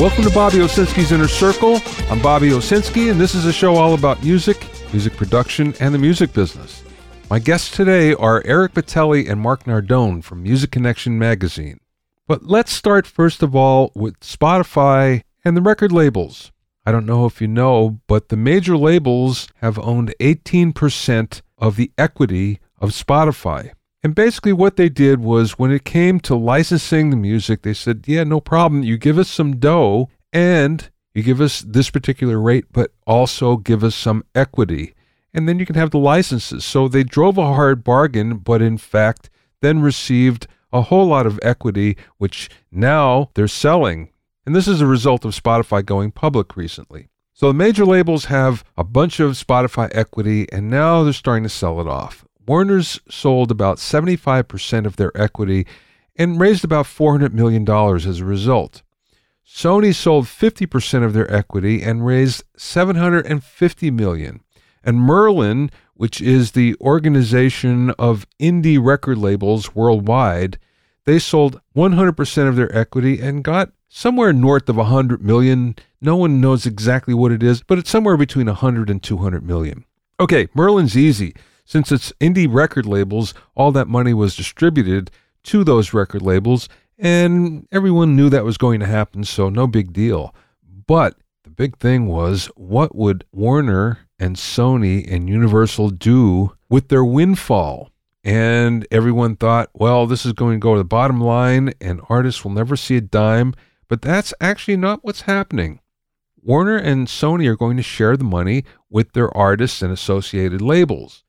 Welcome to Bobby Owsinski's Inner Circle. I'm Bobby Owsinski, and this is a show all about music, music production, and the music business. My guests today are Eric Bettelli and Mark Nardone from Music Connection magazine. But let's start first of all with Spotify and the record labels. I don't know if you know, but the major labels have owned 18% of the equity of Spotify. And basically, what they did was when it came to licensing the music, they said, Yeah, no problem. You give us some dough and you give us this particular rate, but also give us some equity. And then you can have the licenses. So they drove a hard bargain, but in fact, then received a whole lot of equity, which now they're selling. And this is a result of Spotify going public recently. So the major labels have a bunch of Spotify equity, and now they're starting to sell it off. Warner's sold about 75% of their equity and raised about $400 million as a result. Sony sold 50% of their equity and raised 750 million. And Merlin, which is the organization of indie record labels worldwide, they sold 100% of their equity and got somewhere north of 100 million. No one knows exactly what it is, but it's somewhere between 100 and 200 million. Okay, Merlin's easy. Since it's indie record labels, all that money was distributed to those record labels, and everyone knew that was going to happen, so no big deal. But the big thing was what would Warner and Sony and Universal do with their windfall? And everyone thought, well, this is going to go to the bottom line, and artists will never see a dime. But that's actually not what's happening. Warner and Sony are going to share the money with their artists and associated labels.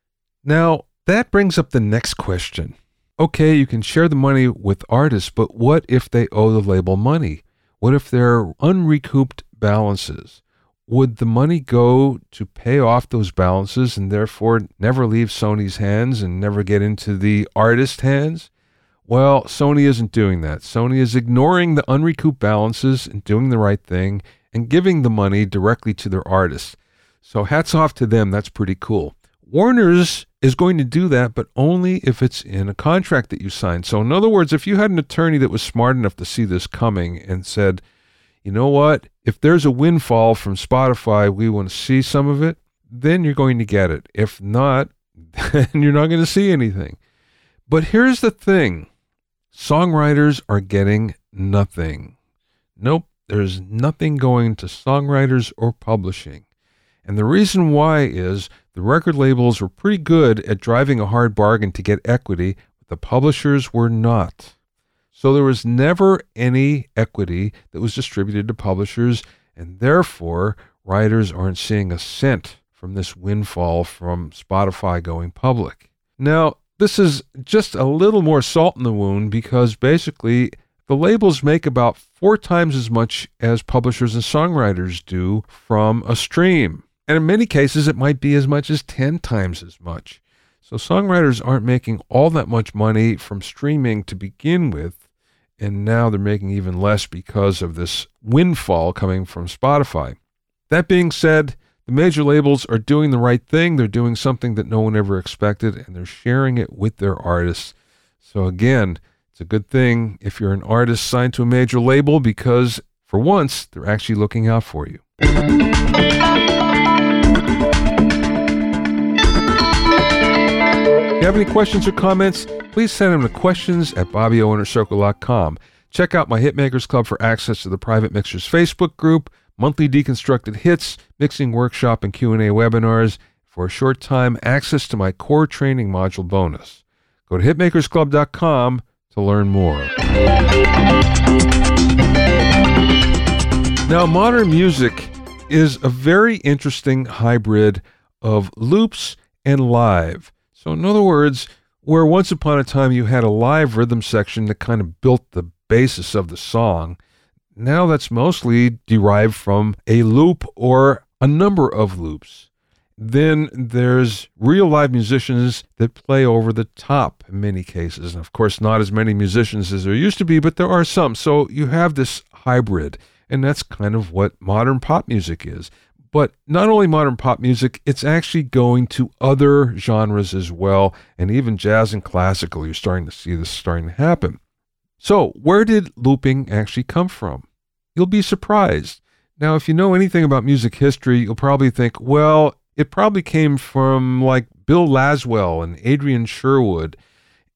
Now, that brings up the next question. Okay, you can share the money with artists, but what if they owe the label money? What if there are unrecouped balances? Would the money go to pay off those balances and therefore never leave Sony's hands and never get into the artist's hands? Well, Sony isn't doing that. Sony is ignoring the unrecouped balances and doing the right thing and giving the money directly to their artists. So hats off to them. That's pretty cool. Warner's is going to do that, but only if it's in a contract that you sign. So, in other words, if you had an attorney that was smart enough to see this coming and said, you know what, if there's a windfall from Spotify, we want to see some of it, then you're going to get it. If not, then you're not going to see anything. But here's the thing songwriters are getting nothing. Nope, there's nothing going to songwriters or publishing. And the reason why is the record labels were pretty good at driving a hard bargain to get equity, but the publishers were not. So there was never any equity that was distributed to publishers, and therefore writers aren't seeing a cent from this windfall from Spotify going public. Now, this is just a little more salt in the wound because basically the labels make about four times as much as publishers and songwriters do from a stream. And in many cases, it might be as much as 10 times as much. So songwriters aren't making all that much money from streaming to begin with. And now they're making even less because of this windfall coming from Spotify. That being said, the major labels are doing the right thing. They're doing something that no one ever expected, and they're sharing it with their artists. So, again, it's a good thing if you're an artist signed to a major label because, for once, they're actually looking out for you. Have any questions or comments, please send them to questions at BobbyOInnerCircle.com. Check out my Hitmakers Club for access to the Private Mixers Facebook group, monthly deconstructed hits, mixing workshop, and Q&A webinars. For a short time, access to my core training module bonus. Go to hitmakersclub.com to learn more. Now, modern music is a very interesting hybrid of loops and live. So, in other words, where once upon a time you had a live rhythm section that kind of built the basis of the song, now that's mostly derived from a loop or a number of loops. Then there's real live musicians that play over the top in many cases. And of course, not as many musicians as there used to be, but there are some. So you have this hybrid. And that's kind of what modern pop music is. But not only modern pop music, it's actually going to other genres as well, and even jazz and classical. You're starting to see this starting to happen. So, where did looping actually come from? you'll be surprised. Now, if you know anything about music history, you'll probably think, well, it probably came from like Bill Laswell and Adrian Sherwood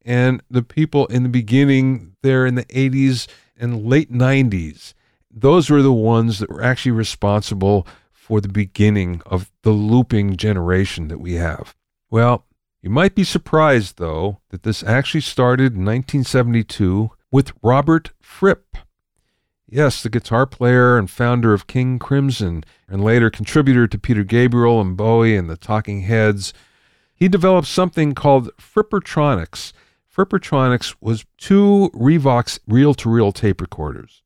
and the people in the beginning there in the 80s and late 90s. Those were the ones that were actually responsible for the beginning of the looping generation that we have. Well, you might be surprised, though, that this actually started in 1972 with Robert Fripp. Yes, the guitar player and founder of King Crimson, and later contributor to Peter Gabriel and Bowie and the Talking Heads, he developed something called Frippertronics. Frippertronics was two Revox reel to reel tape recorders.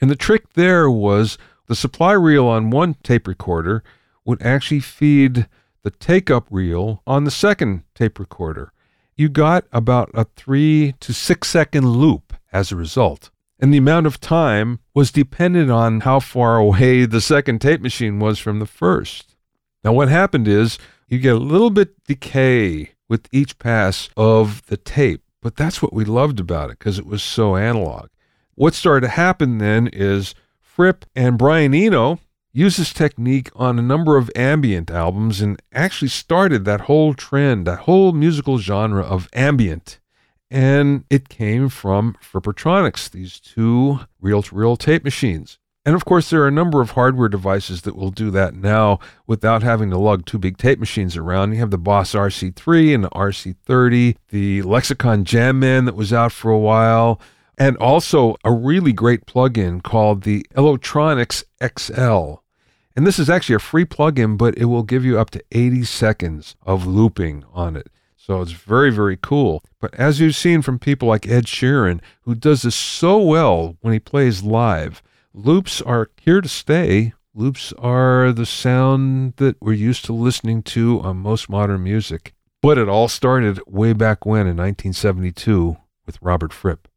And the trick there was the supply reel on one tape recorder would actually feed the take up reel on the second tape recorder. You got about a three to six second loop as a result and the amount of time was dependent on how far away the second tape machine was from the first. Now, what happened is you get a little bit decay with each pass of the tape, but that's what we loved about it because it was so analog. What started to happen then is Fripp and Brian Eno used this technique on a number of ambient albums and actually started that whole trend, that whole musical genre of ambient and it came from Frippertronics, these two reel to reel tape machines. And of course, there are a number of hardware devices that will do that now without having to lug two big tape machines around. You have the Boss RC3 and the RC30, the Lexicon Jamman that was out for a while, and also a really great plugin called the Electronics XL. And this is actually a free plugin, but it will give you up to 80 seconds of looping on it. So it's very, very cool. But as you've seen from people like Ed Sheeran, who does this so well when he plays live, loops are here to stay. Loops are the sound that we're used to listening to on most modern music. But it all started way back when in 1972 with Robert Fripp.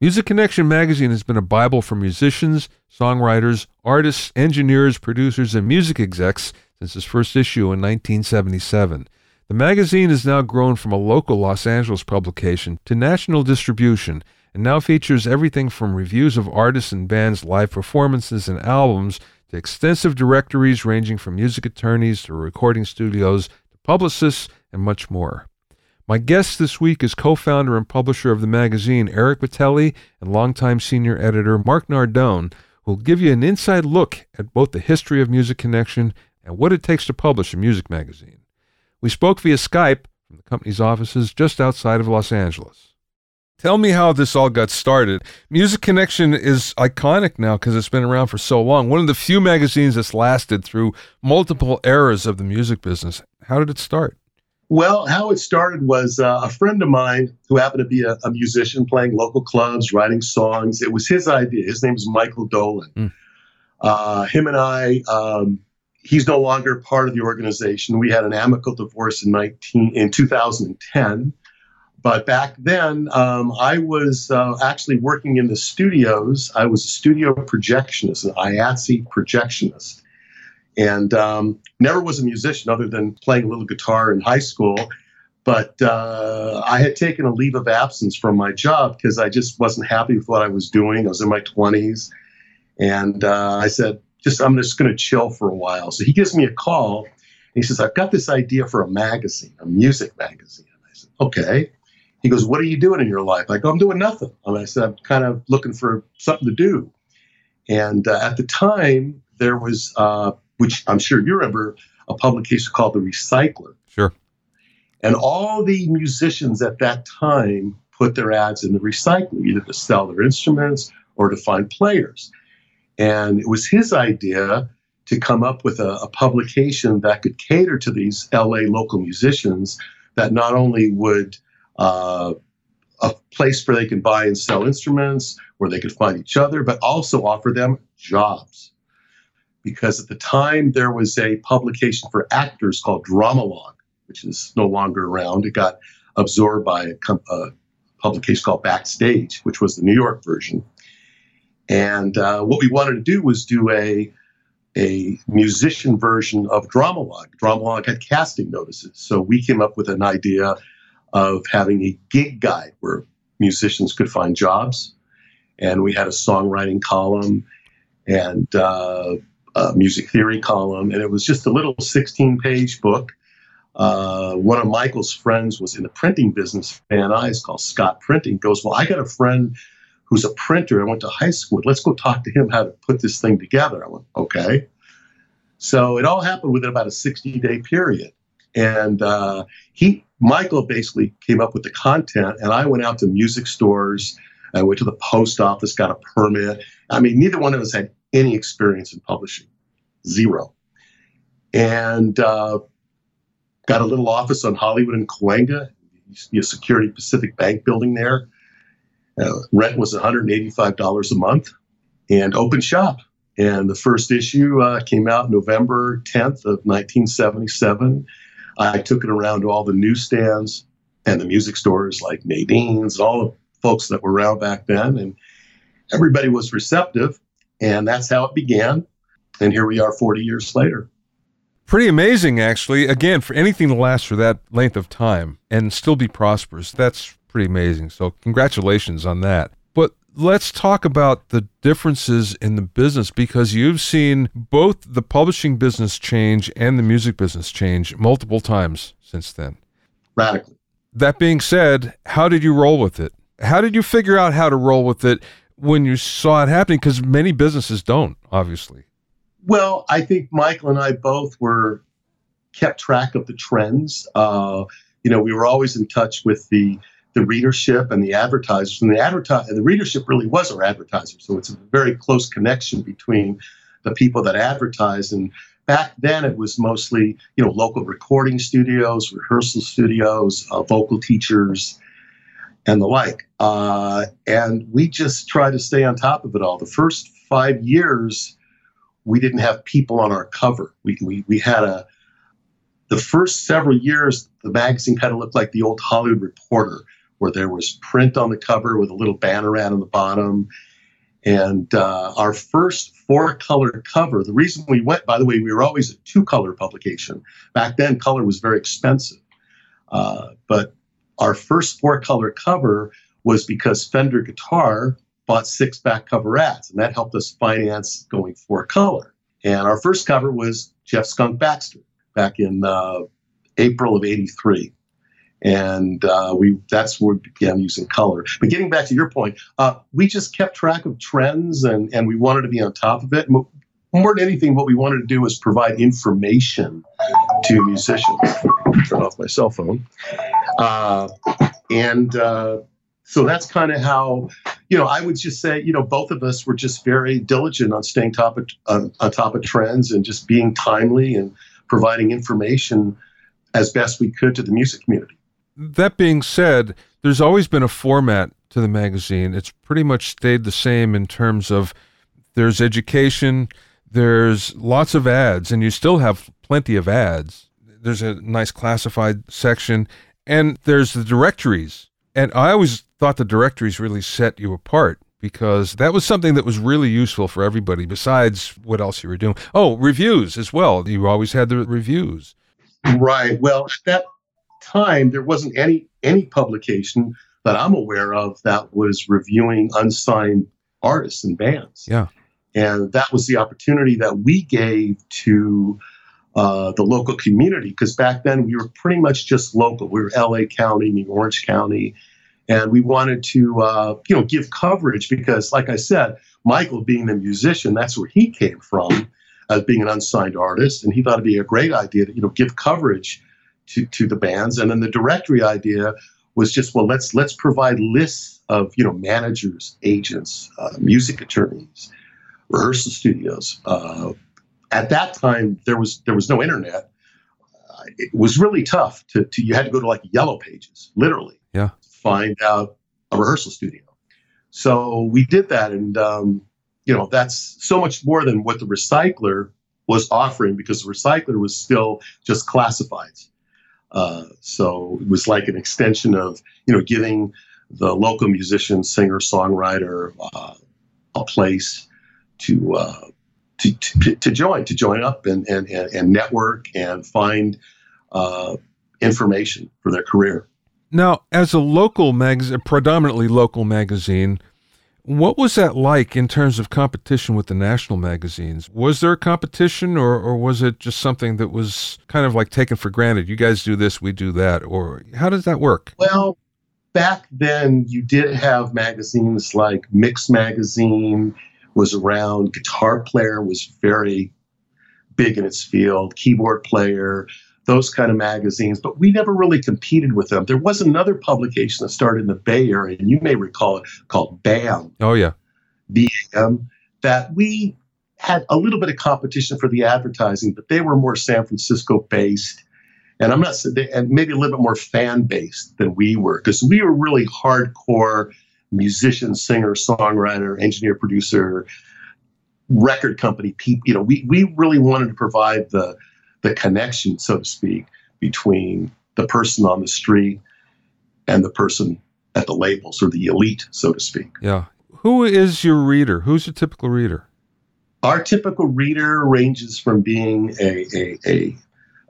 Music Connection magazine has been a Bible for musicians, songwriters, artists, engineers, producers, and music execs since its first issue in 1977. The magazine has now grown from a local Los Angeles publication to national distribution and now features everything from reviews of artists and bands' live performances and albums to extensive directories ranging from music attorneys to recording studios to publicists and much more. My guest this week is co founder and publisher of the magazine, Eric Bettelli, and longtime senior editor, Mark Nardone, who will give you an inside look at both the history of Music Connection and what it takes to publish a music magazine. We spoke via Skype from the company's offices just outside of Los Angeles. Tell me how this all got started. Music Connection is iconic now because it's been around for so long. One of the few magazines that's lasted through multiple eras of the music business. How did it start? Well, how it started was uh, a friend of mine who happened to be a, a, musician playing local clubs, writing songs. It was his idea. His name is Michael Dolan. Mm. Uh, him and I um, he's no longer part of the organization. We had an amicable divorce in 19 in 2010. But back then, um, I was uh, actually working in the studios. I was a studio projectionist, an IATSE projectionist, and um, never was a musician other than playing a little guitar in high school. But uh, I had taken a leave of absence from my job because I just wasn't happy with what I was doing. I was in my 20s. And uh, I said, just I'm just going to chill for a while. So he gives me a call. And he says, I've got this idea for a magazine, a music magazine. And I said, okay. He goes, what are you doing in your life? I go, I'm doing nothing. And I said, I'm kind of looking for something to do. And uh, at the time, there was, uh, which I'm sure you remember, a publication called The Recycler. Sure. And all the musicians at that time put their ads in The Recycler, either to sell their instruments or to find players. And it was his idea to come up with a, a, publication that could cater to these LA local musicians that not only would uh, a place where they can buy and sell instruments, where they could find each other, but also offer them jobs. Because at the time there was a publication for actors called Drama-Logue, which is no longer around. It got absorbed by a, a publication called Backstage, which was the New York version. And uh, what we wanted to do was do a a musician version of Drama-Logue. Drama-Logue had casting notices, so we came up with an idea of having a gig guide where musicians could find jobs. and we had a songwriting column and uh, a music theory column, and it was just a little 16 page book. Uh, one of Michael's friends was in the printing business, Van Nuys, called Scott Printing. Goes, well, I got a friend who's a printer. I went to high school. Let's go talk to him how to put this thing together. I went, okay. So it all happened within about a 60 day period. And uh, he, Michael basically came up with the content, and I went out to music stores. I went to the post office, got a permit. I mean, neither one of us had any experience in publishing, zero. And uh, got a little office on Hollywood and Cahuenga, a Security Pacific Bank building there. Uh, rent was $185 a month and open shop. And the first issue uh, came out November 10th of 1977. I took it around to all the newsstands and the music stores like Nadine's, all the folks that were around back then. And everybody was receptive. And that's how it began. And here we are 40 years later. Pretty amazing, actually. Again, for anything to last for that length of time and still be prosperous, that's pretty amazing. So, congratulations on that. But let's talk about the differences in the business because you've seen both the publishing business change and the music business change multiple times since then. Radically. That being said, how did you roll with it? How did you figure out how to roll with it when you saw it happening? Because many businesses don't, obviously. Well, I think Michael and I both were kept track of the trends. Uh, you know, we were always in touch with the the readership and the advertisers. And the advertise the readership really was our advertisers. So it's a very close connection between the people that advertise. And back then it was mostly, you know, local recording studios, rehearsal studios, uh, vocal teachers, and the like. Uh, and we just try to stay on top of it all. The first five years, we didn't have people on our cover. We, we, we had a, the first several years, the magazine kind of looked like the old Hollywood Reporter where there was print on the cover with a little banner ad on the bottom. And uh, our first four color cover, the reason we went, by the way, we were always a two color publication. Back then, color was very expensive. Uh, but our first four color cover was because Fender Guitar bought six back cover ads, and that helped us finance going four color. And our first cover was Jeff Skunk Baxter back in uh, April of 83 and uh, we that's where we began using color. But getting back to your point, uh, we just kept track of trends and and we wanted to be on top of it. More than anything, what we wanted to do was provide information to musicians. Turn off my cell phone, uh, and uh, so that's kind of how you know I would just say you know both of us were just very diligent on staying top of, on, on top of trends and just being timely and providing information as best we could to the music community that being said, there's always been a format to the magazine. It's pretty much stayed the same in terms of there's education, there's lots of ads, and you still have plenty of ads. There's a nice classified section, and there's the directories. And I always thought the directories really set you apart because that was something that was really useful for everybody besides what else you were doing. Oh, reviews as well. You always had the reviews. Right. Well, at that time, there wasn't any any publication that I'm aware of that was reviewing unsigned artists and bands. Yeah, and that was the opportunity that we gave to uh, the local community because back then we were pretty much just local. We were L.A. County, New Orange County, and we wanted to uh, you know give coverage because, like I said, Michael being the musician, that's where he came from as being an unsigned artist, and he thought it'd be a great idea to you know give coverage to, to the bands. And then the directory idea was just, well, let's let's provide lists of you know managers, agents, uh, music attorneys, rehearsal studios. At that time, there was there was no internet. Uh, it was really tough to, to you had to go to like yellow pages, literally, yeah, find out a rehearsal studio. So we did that, and um, you know that's so much more than what the recycler was offering because the recycler was still just classifieds. Uh, so it was like an extension of you know giving the local musician, singer, songwriter uh, a place to, uh, to, to to join, to join up and and and network and find uh, information for their career. Now, as a local magazine, predominantly local magazine, What was that like in terms of competition with the national magazines? Was there a competition or, or was it just something that was kind of like taken for granted? You guys do this, we do that. Or how does that work? Well, back then you did have magazines like Mix Magazine was around, Guitar Player was very big in its field, Keyboard Player, those kind of magazines, but we never really competed with them. There was another publication that started in the Bay Area, and you may recall it, called BAM. Oh, yeah. BAM, that we had a little bit of competition for the advertising, but they were more San Francisco based. And I'm not and maybe a little bit more fan based than we were, because we were really hardcore musician, singer, songwriter, engineer, producer, record company people. You know, we we really wanted to provide the the connection, so to speak, between the person on the street and the person at the labels or the elite, so to speak. Yeah. Who is your reader? Who's your typical reader? Our typical reader ranges from being a, a, a,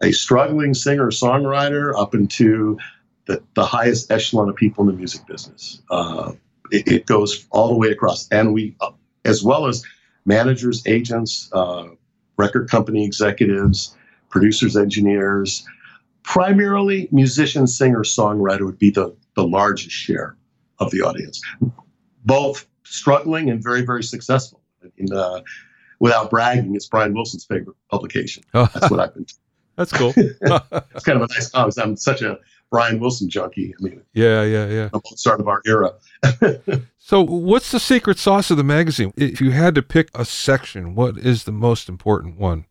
a struggling singer songwriter up into the, the highest echelon of people in the music business. Uh, it, it, goes all the way across. And we, uh, as well as managers, agents, uh, record company executives, producers, engineers, primarily musicians, singer, songwriter would be the, the largest share of the audience. Both struggling and very, very successful. In, uh, without bragging, it's Brian Wilson's favorite publication. That's what I've been. That's cool. it's kind of a nice comment. I'm such a Brian Wilson junkie. I mean, yeah, yeah, yeah. The start of our era. so, what's the secret sauce of the magazine? If you had to pick a section, what is the most important one?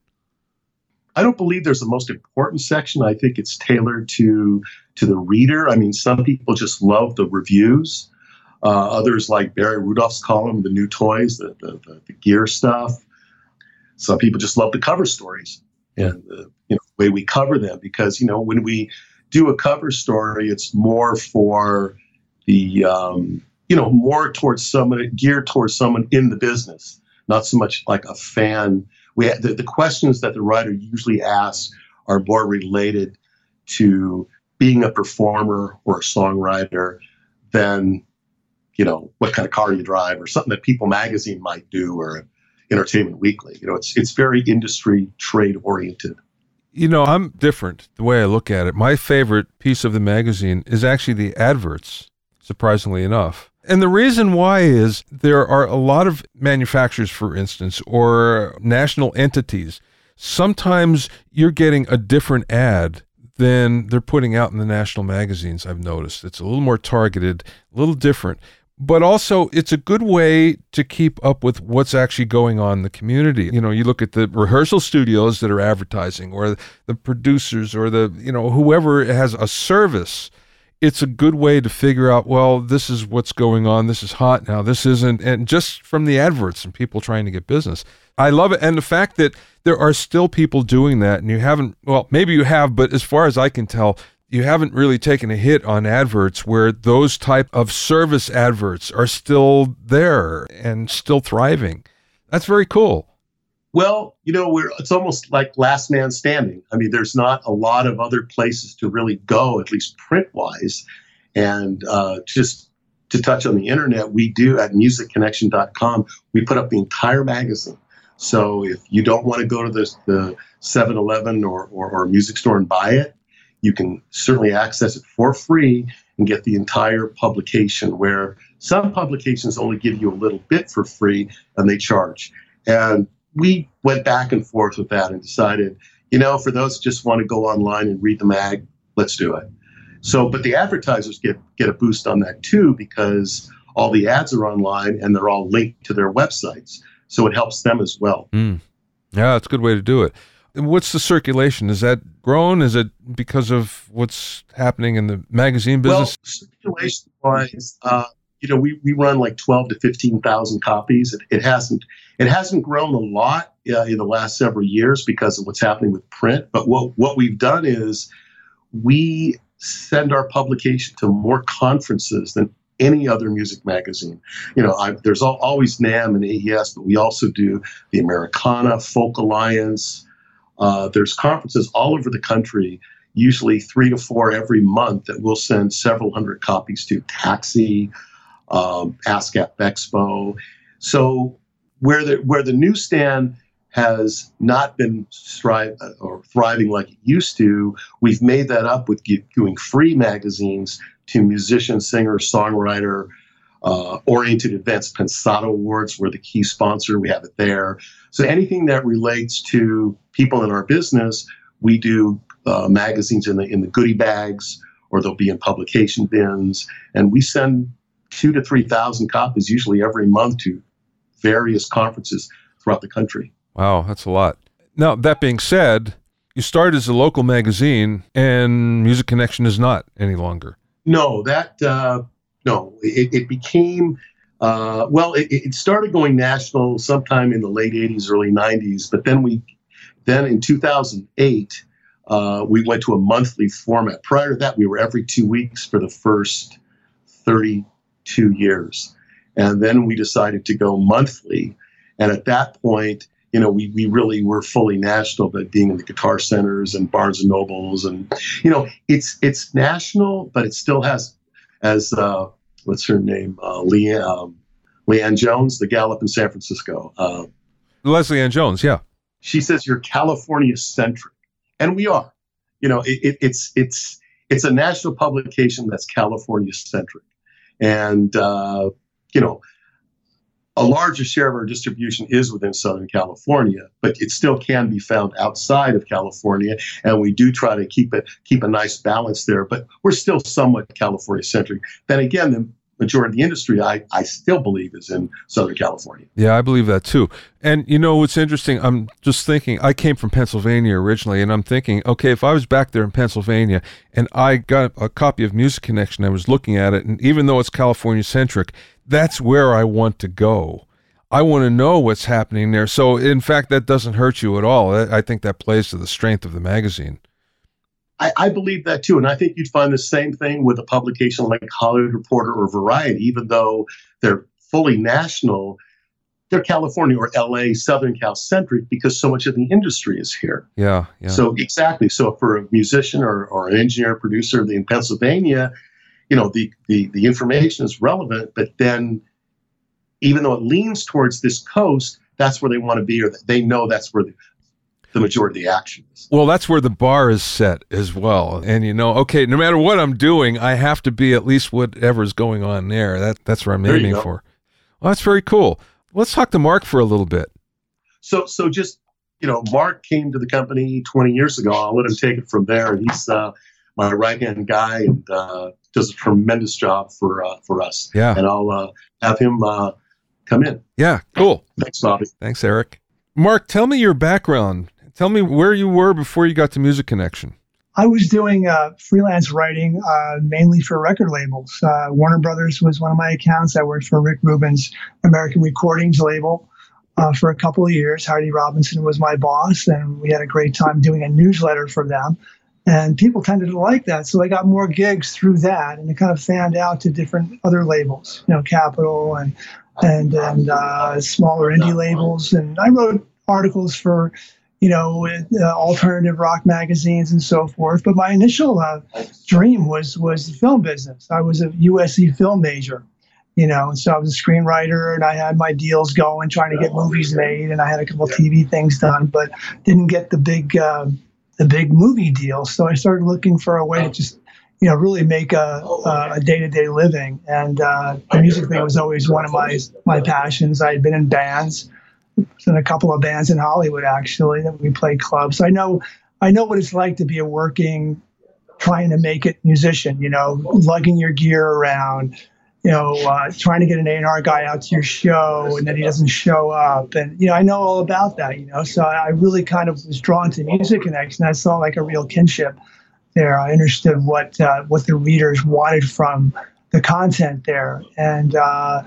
I don't believe there's the most important section. I think it's tailored to to the reader. I mean, some people just love the reviews. Uh, others like Barry Rudolph's column, the new toys, the, the, the, the gear stuff. Some people just love the cover stories and the you know, way we cover them because you know when we do a cover story, it's more for the um, you know more towards someone geared towards someone in the business, not so much like a fan we the, the questions that the writer usually asks are more related to being a performer or a songwriter than you know what kind of car you drive or something that People Magazine might do or Entertainment Weekly. You know, it's it's very industry trade oriented. You know, I'm different the way I look at it. My favorite piece of the magazine is actually the adverts. Surprisingly enough, and the reason why is there are a lot of manufacturers, for instance, or national entities. Sometimes you're getting a different ad than they're putting out in the national magazines, I've noticed. It's a little more targeted, a little different. But also, it's a good way to keep up with what's actually going on in the community. You know, you look at the rehearsal studios that are advertising, or the producers, or the, you know, whoever has a service it's a good way to figure out well this is what's going on this is hot now this isn't and just from the adverts and people trying to get business i love it and the fact that there are still people doing that and you haven't well maybe you have but as far as i can tell you haven't really taken a hit on adverts where those type of service adverts are still there and still thriving that's very cool well, you know, we're it's almost like last man standing. I mean, there's not a lot of other places to really go, at least print wise. And uh, just to touch on the internet, we do at musicconnection.com, we put up the entire magazine. So if you don't want to go to the, the 7 Eleven or, or, or music store and buy it, you can certainly access it for free and get the entire publication, where some publications only give you a little bit for free and they charge. And we went back and forth with that and decided, you know, for those who just want to go online and read the mag, let's do it. So, but the advertisers get get a boost on that too because all the ads are online and they're all linked to their websites, so it helps them as well. Mm. Yeah, that's a good way to do it. What's the circulation? Is that grown? Is it because of what's happening in the magazine business? Well, circulation wise, uh, you know, we, we run like 12 to 15,000 copies. It, it hasn't it hasn't grown a lot uh, in the last several years because of what's happening with print. But what what we've done is we send our publication to more conferences than any other music magazine. You know, I, there's all, always NAMM and AES, but we also do the Americana, Folk Alliance. Uh, there's conferences all over the country, usually three to four every month, that we'll send several hundred copies to. Taxi, um, ASCAP Expo. So where the where the newsstand has not been strive or thriving like it used to, we've made that up with doing free magazines to musician, singer, songwriter, uh, oriented events. Pensado Awards, we're the key sponsor. We have it there. So anything that relates to people in our business, we do uh, magazines in the in the goodie bags, or they'll be in publication bins, and we send two to three thousand copies usually every month to various conferences throughout the country. Wow, that's a lot. Now that being said, you started as a local magazine, and Music Connection is not any longer. No, that uh, no, it, it became. Uh, well, it, it, started going national sometime in the late '80s, early '90s, but then we, then in 2008, uh, we went to a monthly format. Prior to that, we were every two weeks for the first 32 years, and then we decided to go monthly. And at that point, you know, we, we really were fully national, but being in the guitar centers and Barnes and Nobles, and you know, it's it's national, but it still has, as uh, what's her name, uh, Leanne, um, Leanne Jones, the gal up in San Francisco. Uh, Leslie Ann Jones, yeah. She says you're California centric, and we are. You know, it, it, it's it's it's a national publication that's California centric, and uh, you know a larger share of our distribution is within Southern California, but it still can be found outside of California, and we do try to keep it keep a nice balance there. But we're still somewhat California centric. Then again, the majority of the industry, I, I still believe, is in Southern California. Yeah, I believe that too. And you know what's interesting? I'm just thinking. I came from Pennsylvania originally, and I'm thinking, okay, if I was back there in Pennsylvania and I got a copy of Music Connection, I was looking at it, and even though it's California centric that's where I want to go. I want to know what's happening there. So, in fact, that doesn't hurt you at all. I think that plays to the strength of the magazine. I, I, believe that too. And I think you'd find the same thing with a publication like Hollywood Reporter or Variety, even though they're fully national, they're California or LA, Southern Cal centric because so much of the industry is here. Yeah, yeah. So, exactly. So, for a musician or, or an engineer producer in Pennsylvania, you know the, the the information is relevant but then even though it leans towards this coast that's where they want to be or they know that's where the, majority of the action is well that's where the bar is set as well and you know okay no matter what i'm doing i have to be at least whatever's going on there that that's where i'm there aiming for well that's very cool let's talk to mark for a little bit so so just you know mark came to the company 20 years ago i'll let him take it from there he's uh, my right hand guy and uh, does a tremendous job for uh, for us. Yeah, and I'll uh, have him uh, come in. Yeah, cool. Thanks, Bobby. Thanks, Eric. Mark, tell me your background. Tell me where you were before you got to Music Connection. I was doing uh, freelance writing uh, mainly for record labels. Uh, Warner Brothers was one of my accounts. I worked for Rick Rubin's American Recordings label uh, for a couple of years. Heidi Robinson was my boss, and we had a great time doing a newsletter for them and people tended to like that so i got more gigs through that and it kind of fanned out to different other labels you know capitol and and and uh, smaller indie labels and i wrote articles for you know uh, alternative rock magazines and so forth but my initial uh, dream was was the film business i was a usc film major you know so i was a screenwriter and i had my deals going trying to get movies made and i had a couple tv things done but didn't get the big um, the big movie deal. So I started looking for a way to just, you know, really make a, a day-to-day living. And uh, the music thing was always one of my my passions. I had been in bands, in a couple of bands in Hollywood actually that we played clubs. So I know I know what it's like to be a working, trying to make it musician. You know, lugging your gear around you know, uh, trying to get an A&R guy out to your show and then he doesn't show up. And, you know, I know all about that, you know, so I really kind of was drawn to Music Connection. I saw like a real kinship there. I understood what, uh, what the readers wanted from the content there. And, uh,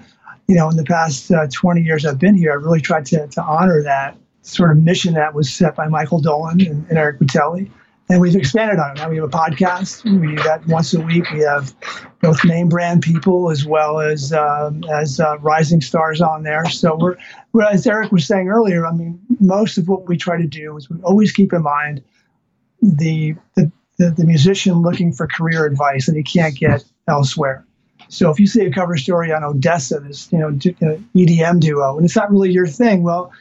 you know, in the past uh, 20 years I've been here, I've really tried to, to honor that sort of mission that was set by Michael Dolan and, and Eric Bettelli and we've expanded on it. Now we have a podcast. We do that once a week. We have both name brand people as well as um, as uh, rising stars on there. So we're, we're, as Eric was saying earlier. I mean, most of what we try to do is we always keep in mind the the, the, the musician looking for career advice that he can't get elsewhere. So if you see a cover story on ODESZA, this you know EDM duo, and it's not really your thing, well,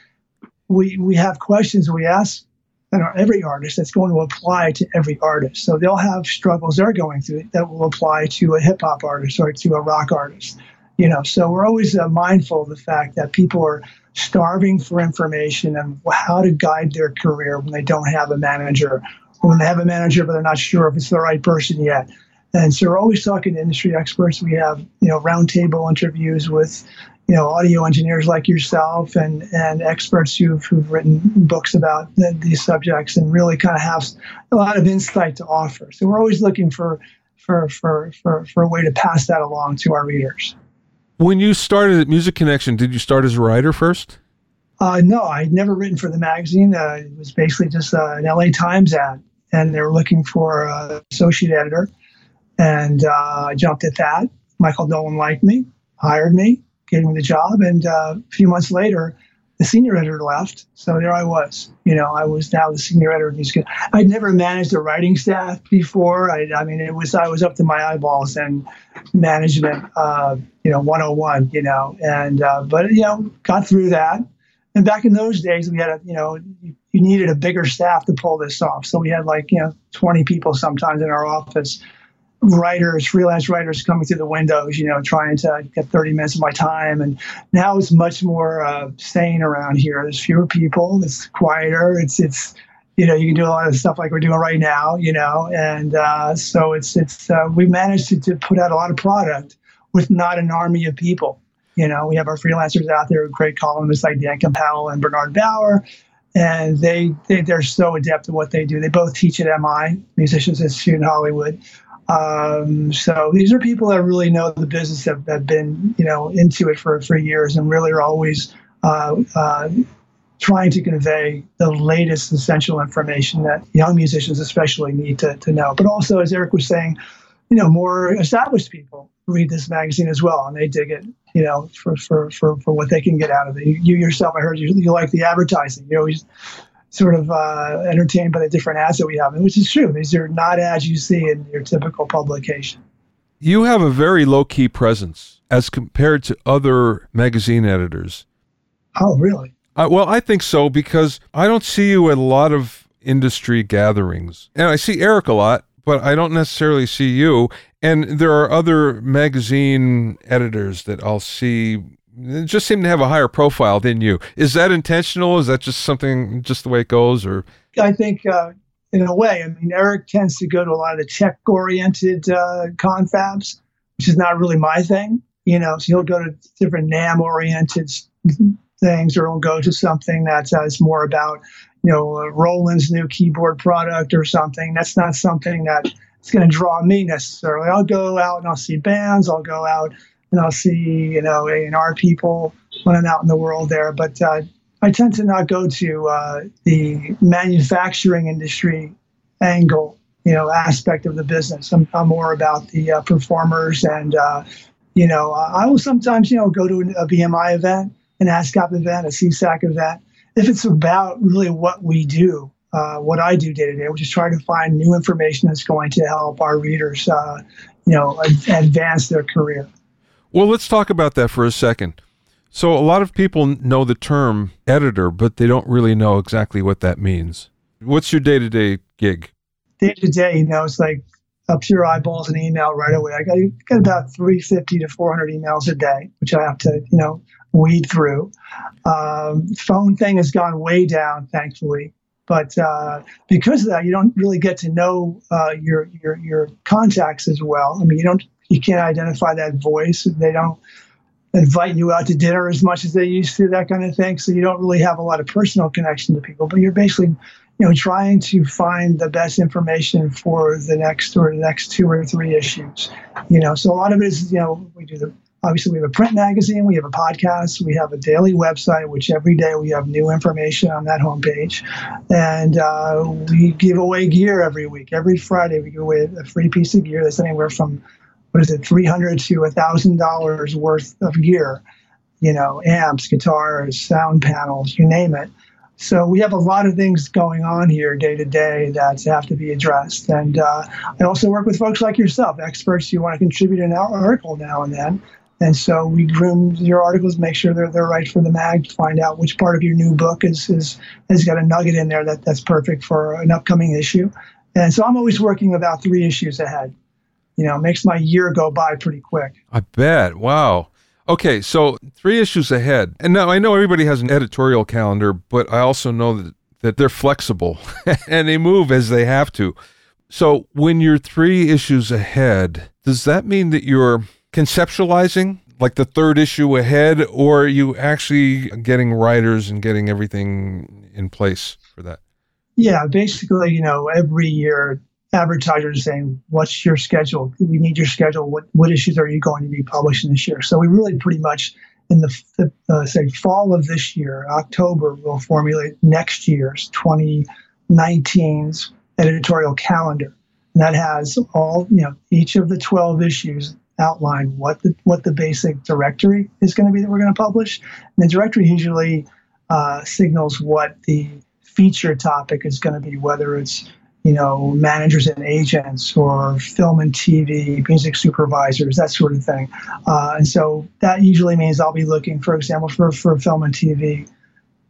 we we have questions we ask and every artist that's going to apply to every artist. So they'll have struggles they're going through that will apply to a hip hop artist or to a rock artist. You know, so we're always uh, mindful of the fact that people are starving for information and how to guide their career when they don't have a manager, or when they have a manager but they're not sure if it's the right person yet. And so we're always talking to industry experts. We have, you know, roundtable interviews with, you know, audio engineers like yourself and, and experts who've, who've written books about the, these subjects and really kind of have a lot of insight to offer. So we're always looking for, for, for, for, for a way to pass that along to our readers. When you started at Music Connection, did you start as a writer first? Uh, no, I'd never written for the magazine. Uh, it was basically just uh, an LA Times ad, and they were looking for an associate editor. And uh, I jumped at that. Michael Dolan liked me, hired me, gave me the job. And uh, a few months later, the senior editor left. So there I was. You know, I was now the senior editor of. I'd never managed a writing staff before. I, I mean, it was I was up to my eyeballs and management, uh, you know, 101, you know, and uh, but you know, got through that. And back in those days, we had a, you know, you needed a bigger staff to pull this off. So we had like, you know, 20 people sometimes in our office writers, freelance writers coming through the windows, you know, trying to get 30 minutes of my time. And now it's much more uh, sane around here. There's fewer people. It's quieter. It's, it's, you know, you can do a lot of stuff like we're doing right now, you know, and uh, so it's, it's, uh, we managed to, to put out a lot of product with not an army of people. You know, we have our freelancers out there, great columnists like Dan Kimpel and Bernard Baur, and they, they they're so adept at what they do. They both teach at MI, Musicians Institute in Hollywood. Um, so these are people that really know the business, have, have been you know into it for for years, and really are always uh, uh, trying to convey the latest essential information that young musicians especially need to, to know. But also, as Eric was saying, you know, more established people read this magazine as well, and they dig it, you know, for for for, for what they can get out of it. You, you yourself, I heard you, you like the advertising. You know, sort of uh, entertained by the different ads that we have, which is true. These are not ads you see in your typical publication. You have a very low key presence as compared to other magazine editors. Oh, really? Uh, well, I think so because I don't see you at a lot of industry gatherings. And I see Eric a lot, but I don't necessarily see you. And there are other magazine editors that I'll see just seem to have a higher profile than you. Is that intentional? Is that just something, just the way it goes, or? I think, uh, in a way, I mean, Eric tends to go to a lot of the tech-oriented uh, confabs, which is not really my thing. You know, so he'll go to different NAMM-oriented things, or he'll go to something that uh, more about, you know, uh, Roland's new keyboard product or something. That's not something that it's going to draw me necessarily. I'll go out and I'll see bands. I'll go out and I'll see, you know, A&R people when I'm out in the world there. But uh, I tend to not go to uh, the manufacturing industry angle, you know, aspect of the business. I'm, I'm more about the uh, performers and, uh, you know, I will sometimes, you know, go to a BMI event, an ASCAP event, a SESAC event, if it's about really what we do. Uh, what I do day to day, which is try to find new information that's going to help our readers, uh, you know, advance their career. Well, let's talk about that for a second. So, a lot of people know the term editor, but they don't really know exactly what that means. What's your day to day gig? Day to day, you know, it's like up to your eyeballs and email right away. I got, got about 350 to 400 emails a day, which I have to, you know, weed through. Um, phone thing has gone way down, thankfully. But uh, because of that, you don't really get to know uh, your, your your contacts as well. I mean, you don't you can't identify that voice. They don't invite you out to dinner as much as they used to, that kind of thing. So you don't really have a lot of personal connection to people, but you're basically, you know, trying to find the best information for the next or the next two or three issues. You know, so a lot of it is, you know, we do the obviously we have a print magazine, we have a podcast, we have a daily website, which every day we have new information on that homepage, and uh, we give away gear every week. Every Friday we give away a free piece of gear that's anywhere from what is it, three hundred to a thousand dollars worth of gear, you know, amps, guitars, sound panels, you name it. So we have a lot of things going on here day to day that have to be addressed. And uh, I also work with folks like yourself, experts who want to contribute an article now and then. And so we groom your articles, make sure they're, they're right for the mag, find out which part of your new book is, is has got a nugget in there that, that's perfect for an upcoming issue. And so I'm always working about three issues ahead. You know, makes my year go by pretty quick. I bet. Wow. Okay, so three issues ahead. And now I know everybody has an editorial calendar, but I also know that, that they're flexible and they move as they have to. So when you're three issues ahead, does that mean that you're conceptualizing like the third issue ahead, or are you actually getting writers and getting everything in place for that? Yeah, basically, you know, every year advertisers saying, "What's your schedule? We need your schedule. What what issues are you going to be publishing this year?" So we really pretty much in the, uh, say fall of this year, October, we'll formulate next year's 2019's editorial calendar, and that has all you know each of the 12 issues outline what the what the basic directory is going to be that we're going to publish. And the directory usually uh, signals what the feature topic is going to be, whether it's you know, managers and agents or film and TV, music supervisors, that sort of thing. Uh, and so that usually means I'll be looking, for example, for, for film and TV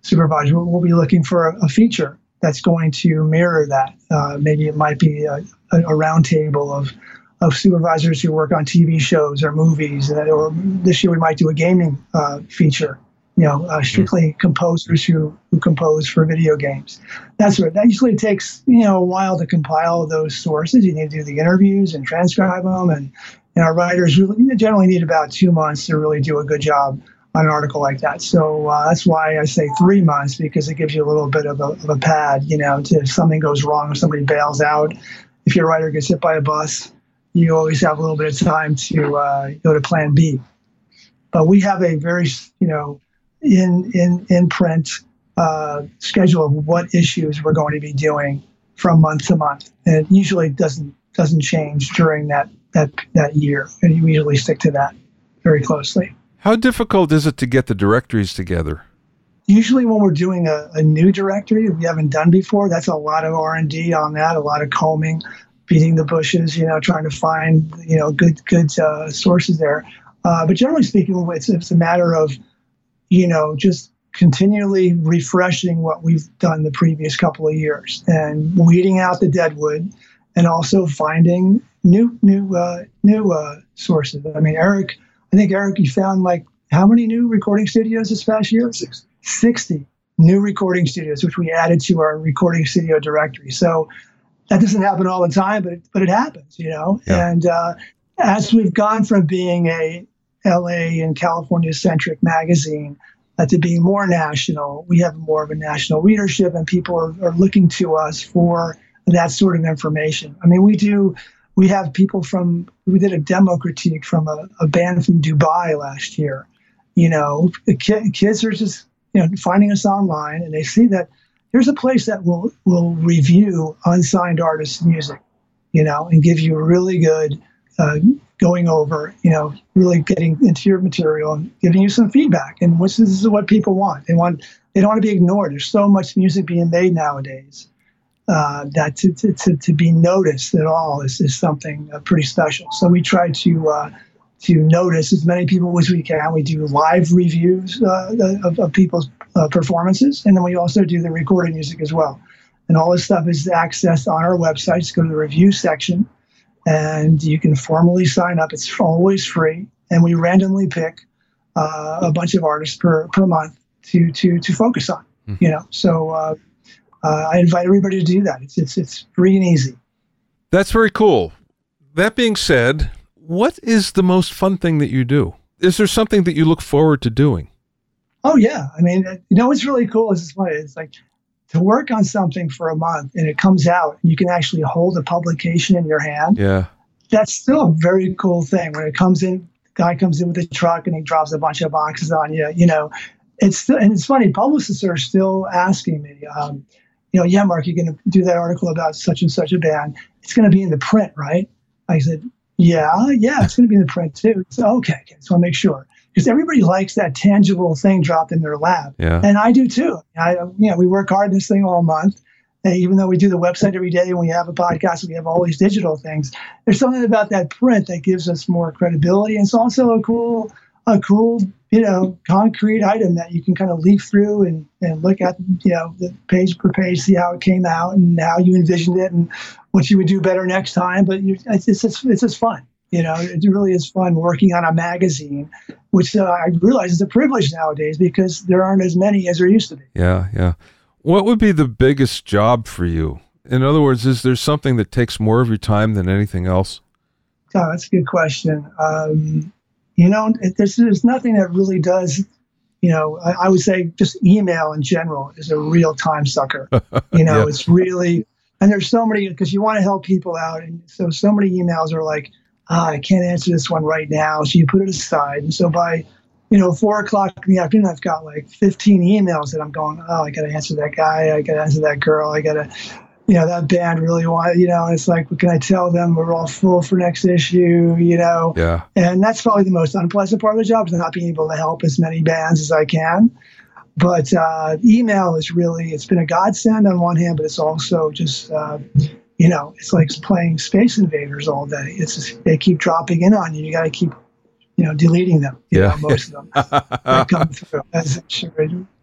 supervisor, we'll be looking for a, a feature that's going to mirror that. Uh, maybe it might be a, a, a roundtable of, of supervisors who work on TV shows or movies, or this year we might do a gaming uh, feature you know, uh, strictly composers who, who compose for video games. That's what that usually takes, you know, a while to compile those sources. You need to do the interviews and transcribe them, and you know, writers really, generally need about two months to really do a good job on an article like that. So uh, that's why I say three months because it gives you a little bit of a, of a pad, you know, to, if something goes wrong, if somebody bails out, if your writer gets hit by a bus, you always have a little bit of time to uh, go to plan B. But we have a very, you know, in in in print uh, schedule of what issues we're going to be doing from month to month, and it usually doesn't doesn't change during that that that year, and we usually stick to that very closely. How difficult is it to get the directories together? Usually, when we're doing a, a new directory that we haven't done before, that's a lot of R and D on that, a lot of combing, beating the bushes, you know, trying to find you know good good uh, sources there. Uh, but generally speaking, it's, it's a matter of you know, just continually refreshing what we've done the previous couple of years and weeding out the deadwood and also finding new new uh, new uh, sources. I mean, Eric, I think Eric, you found like how many new recording studios this past year? 60. 60 new recording studios, which we added to our recording studio directory. So that doesn't happen all the time, but it, but it happens, you know. Yeah. And uh, as we've gone from being a LA and California centric magazine uh, to being more national. We have more of a national readership, and people are, are looking to us for that sort of information. I mean, we do. We have people from. We did a demo critique from a, a band from Dubai last year. You know, kids are just you know finding us online, and they see that there's a place that will will review unsigned artists' music. You know, and give you really good uh, going over, you know, really getting into your material and giving you some feedback. And this is what people want. They want they don't want to be ignored. There's so much music being made nowadays uh, that to, to, to, to, be noticed at all is, is something uh, pretty special. So we try to uh, to notice as many people as we can. We do live reviews uh, of, of, people's uh, performances, and then we also do the recorded music as well. And all this stuff is accessed on our website. Just go to the review section and you can formally sign up. It's always free, and we randomly pick uh, a bunch of artists per per month to to to focus on. Mm-hmm. You know, so uh, uh, I invite everybody to do that. It's it's it's free and easy. That's very cool. That being said, what is the most fun thing that you do? Is there something that you look forward to doing? Oh yeah, I mean, you know what's really cool is it's funny. It's like to work on something for a month and it comes out and you can actually hold a publication in your hand. Yeah. That's still a very cool thing when it comes in. Guy comes in with a truck and he drops a bunch of boxes on you. You know, it's still, and it's funny. Publicists are still asking me, um, you know, yeah, Mark, you're going to do that article about such and such a band. It's going to be in the print, right? I said, yeah, yeah, it's going to be in the print too. So okay, okay, so I'll make sure. Because everybody likes that tangible thing dropped in their lap. Yeah. And I do too. I, you know, we work hard in this thing all month. And even though we do the website every day and we have a podcast, we have all these digital things. There's something about that print that gives us more credibility. And it's also a cool, a cool, you know, concrete item that you can kind of leaf through and, and look at, you know, the page per page, see how it came out and how you envisioned it and what you would do better next time. But you, it's, it's, just, it's just fun. You know, it really is fun working on a magazine, which uh, I realize is a privilege nowadays because there aren't as many as there used to be. Yeah, yeah. What would be the biggest job for you? In other words, is there something that takes more of your time than anything else? Oh, that's a good question. Um, you know, there's, there's nothing that really does, you know, I, I, would say just email in general is a real time sucker. You know, yeah. it's really, and there's so many, because you want to help people out. And so, so many emails are like, oh, I can't answer this one right now. So you put it aside. And so by, you know, four o'clock in the afternoon, I've got like 15 emails that I'm going, oh, I got to answer that guy. I got to answer that girl. I got to, you know, that band really want, you know, it's like, what can I tell them? We're all full for next issue, you know? Yeah. And that's probably the most unpleasant part of the job is not being able to help as many bands as I can. But uh, email is really, it's been a godsend on one hand, but it's also just, uh, you know, it's like playing Space Invaders all day. It's just, they keep dropping in on you. You got to keep, you know, deleting them. yeah, know, most of them come through. As sure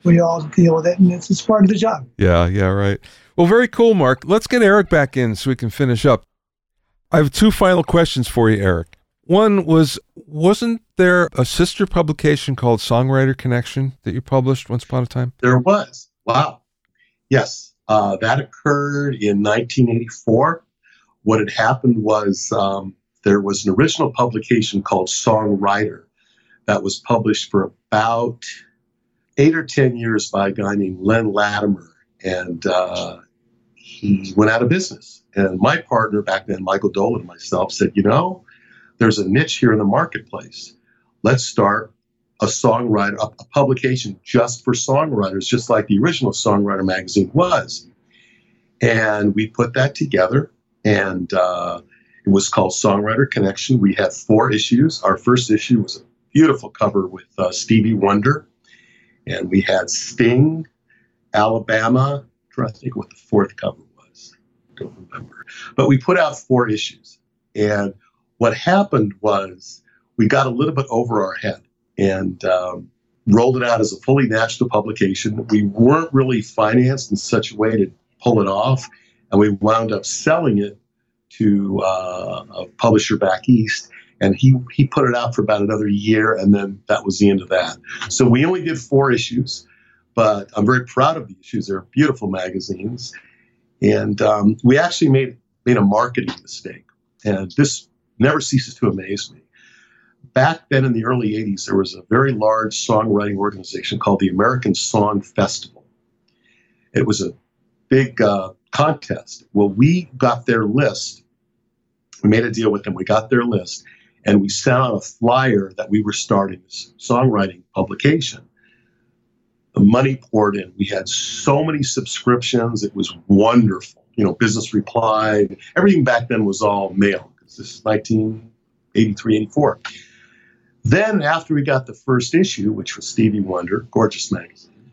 we all deal with it, and it's, it's part of the job. Yeah, yeah, right. Well, very cool, Mark. Let's get Eric back in so we can finish up. I have two final questions for you, Eric. One was, wasn't there a sister publication called Songwriter Connection that you published once upon a time? There was. Wow. Yes. Uh, that occurred in 1984. What had happened was um, there was an original publication called Songwriter that was published for about eight or 10 years by a guy named Len Latimer. And uh, he went out of business. And my partner back then, Michael Dolan and myself, said, you know, there's a niche here in the marketplace. Let's start a songwriter, a, a publication just for songwriters, just like the original Songwriter magazine was. And we put that together, and uh, it was called Songwriter Connection. We had four issues. Our first issue was a beautiful cover with uh, Stevie Wonder, and we had Sting, Alabama. To think what the fourth cover was. I Don't remember. But we put out four issues, and what happened was we got a little bit over our head and um, rolled it out as a fully national publication. We weren't really financed in such a way to pull it off, and we wound up selling it to uh, a publisher back east. And he, he put it out for about another year, and then that was the end of that. So we only did four issues, but I'm very proud of the issues. They're beautiful magazines. And um, we actually made, made a marketing mistake. And this never ceases to amaze me back then in the early 80s, there was a very large songwriting organization called the American Song Festival. It was a big uh, contest. Well, we got their list. Made a deal with them. We got their list, and we sent out a flyer that we were starting this songwriting publication. The money poured in. We had so many subscriptions. It was wonderful. You know, business replied. Everything back then was all mail this is 1983, 84. Then, after we got the first issue, which was Stevie Wonder, gorgeous magazine,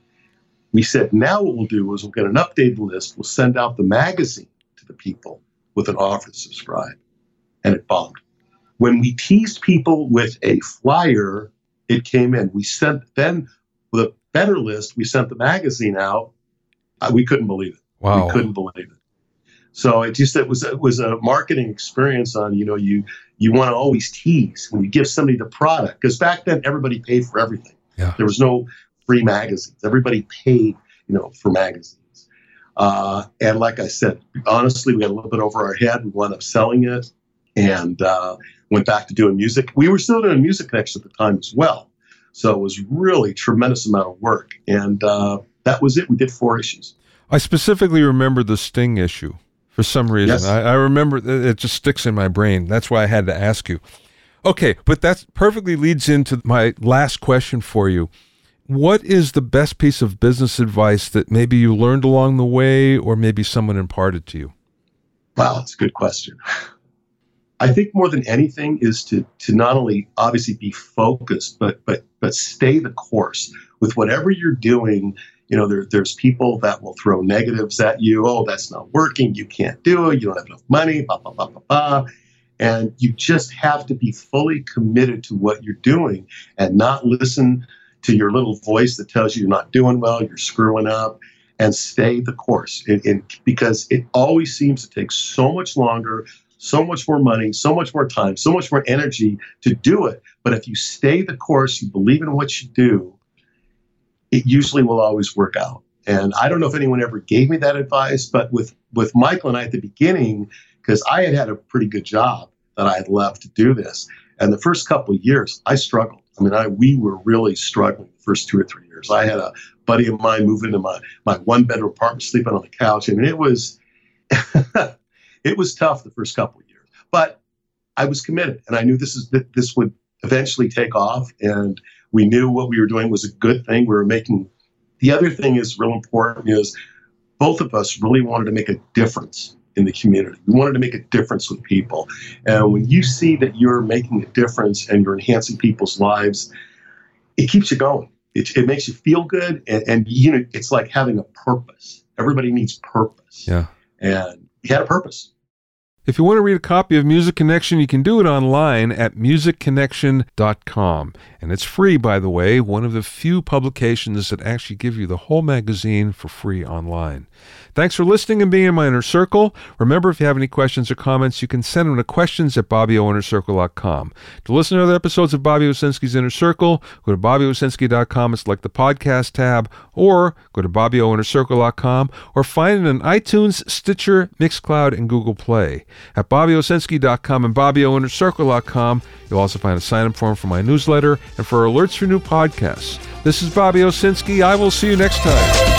we said, now what we'll do is we'll get an updated list. We'll send out the magazine to the people with an offer to subscribe. And it bombed. When we teased people with a flyer, it came in. We sent, then with a better list, we sent the magazine out. Uh, we couldn't believe it. Wow. We couldn't believe it. So it just it was it was a marketing experience on you know you you want to always tease when you give somebody the product because back then everybody paid for everything. Yeah. There was no free magazines. Everybody paid you know for magazines. Uh, and like I said, honestly, we had a little bit over our head. We wound up selling it and uh, went back to doing music. We were still doing music connection at the time as well. So it was really tremendous amount of work. And uh, that was it. We did four issues. I specifically remember the Sting issue for some reason. Yes. I, I remember it just sticks in my brain. That's why I had to ask you. Okay, but that perfectly leads into my last question for you. What is the best piece of business advice that maybe you learned along the way or maybe someone imparted to you? Wow, that's a good question. I think more than anything is to to not only obviously be focused, but but but stay the course with whatever you're doing. You know, there, there's people that will throw negatives at you. Oh, that's not working. You can't do it. You don't have enough money. Blah blah blah blah blah. And you just have to be fully committed to what you're doing and not listen to your little voice that tells you you're not doing well, you're screwing up, and stay the course. And, and because it always seems to take so much longer, so much more money, so much more time, so much more energy to do it. But if you stay the course, you believe in what you do, it usually will always work out. And I don't know if anyone ever gave me that advice, but with with Michael and I at the beginning, because I had had a pretty good job that I had left to do this, and the first couple of years I struggled. I mean, I we were really struggling the first two or three years. I had a buddy of mine move into my my one bedroom apartment, sleeping on the couch. I mean, it was it was tough the first couple of years, but I was committed, and I knew this is this would eventually take off, and we knew what we were doing was a good thing. We were making. The other thing is real important is both of us really wanted to make a difference in the community. We wanted to make a difference with people. And when you see that you're making a difference and you're enhancing people's lives, it keeps you going. It, it makes you feel good. And, and, you know, it's like having a purpose. Everybody needs purpose. Yeah. And he had a purpose. If you want to read a copy of Music Connection, you can do it online at musicconnection.com. And it's free, by the way, one of the few publications that actually give you the whole magazine for free online. Thanks for listening and being in my inner circle. Remember, if you have any questions or comments, you can send them to questions at bobbyoinnercircle.com. To listen to other episodes of Bobby Owsinski's Inner Circle, go to bobbyowsinski.com and select the podcast tab, or go to bobbyoinnercircle.com, or find it in iTunes, Stitcher, Mixcloud, and Google Play. At bobbyowsinski.com and bobbyoinnercircle.com, you'll also find a sign-up form for my newsletter and for alerts for new podcasts. This is Bobby Owsinski. I will see you next time.